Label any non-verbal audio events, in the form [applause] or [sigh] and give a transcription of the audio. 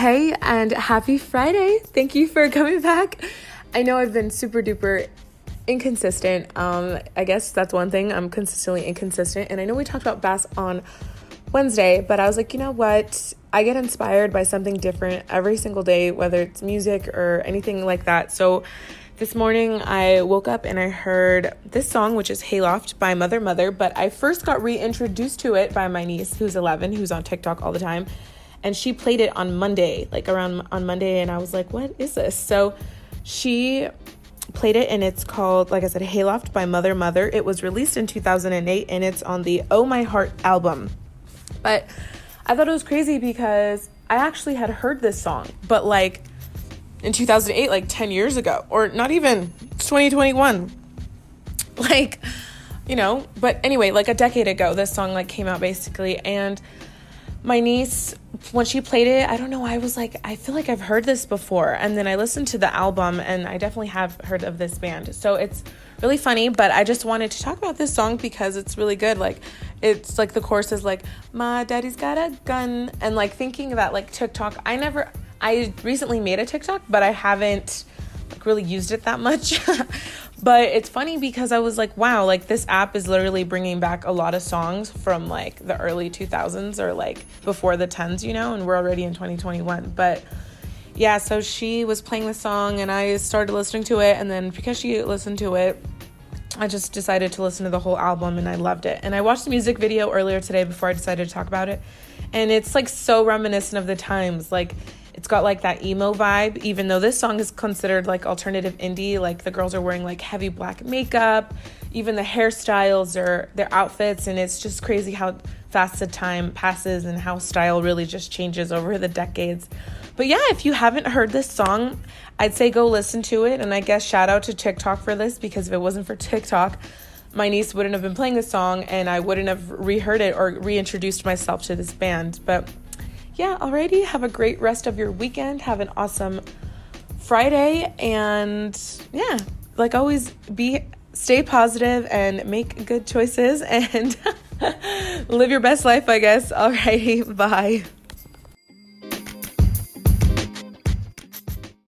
Hey, and happy Friday. Thank you for coming back. I know I've been super duper inconsistent. Um, I guess that's one thing. I'm consistently inconsistent. And I know we talked about bass on Wednesday, but I was like, you know what? I get inspired by something different every single day, whether it's music or anything like that. So this morning I woke up and I heard this song, which is Hayloft by Mother Mother, but I first got reintroduced to it by my niece, who's 11, who's on TikTok all the time and she played it on Monday, like around on Monday, and I was like, what is this? So she played it and it's called like i said hayloft by mother mother. It was released in 2008 and it's on the oh my heart album. But i thought it was crazy because i actually had heard this song but like in 2008 like 10 years ago or not even 2021 like you know but anyway like a decade ago this song like came out basically and my niece when she played it i don't know i was like i feel like i've heard this before. And then i listened to the album and i definitely have heard of this band. So it's really funny but i just wanted to talk about this song because it's really good. Like it's like the chorus is like my daddy's got a gun and like thinking that like tiktok. I never i recently made a tiktok but i haven't like really used it that much [laughs] But it's funny because I was like, wow, like this app is literally bringing back a lot of songs from like the early 2000s or like before the 10s, you know, and we're already in 2021. But yeah, so she was playing the song and I started listening to it. And then because she listened to it, I just decided to listen to the whole album and I loved it. And I watched the music video earlier today before I decided to talk about it. And it's like so reminiscent of the times. Like, it's got like that emo vibe, even though this song is considered like alternative indie. Like the girls are wearing like heavy black makeup, even the hairstyles or their outfits, and it's just crazy how fast the time passes and how style really just changes over the decades. But yeah, if you haven't heard this song, I'd say go listen to it. And I guess shout out to TikTok for this because if it wasn't for TikTok, my niece wouldn't have been playing the song and I wouldn't have reheard it or reintroduced myself to this band. But yeah, alrighty. Have a great rest of your weekend. Have an awesome Friday. And yeah, like always, be stay positive and make good choices and [laughs] live your best life, I guess. Alrighty, [laughs] bye.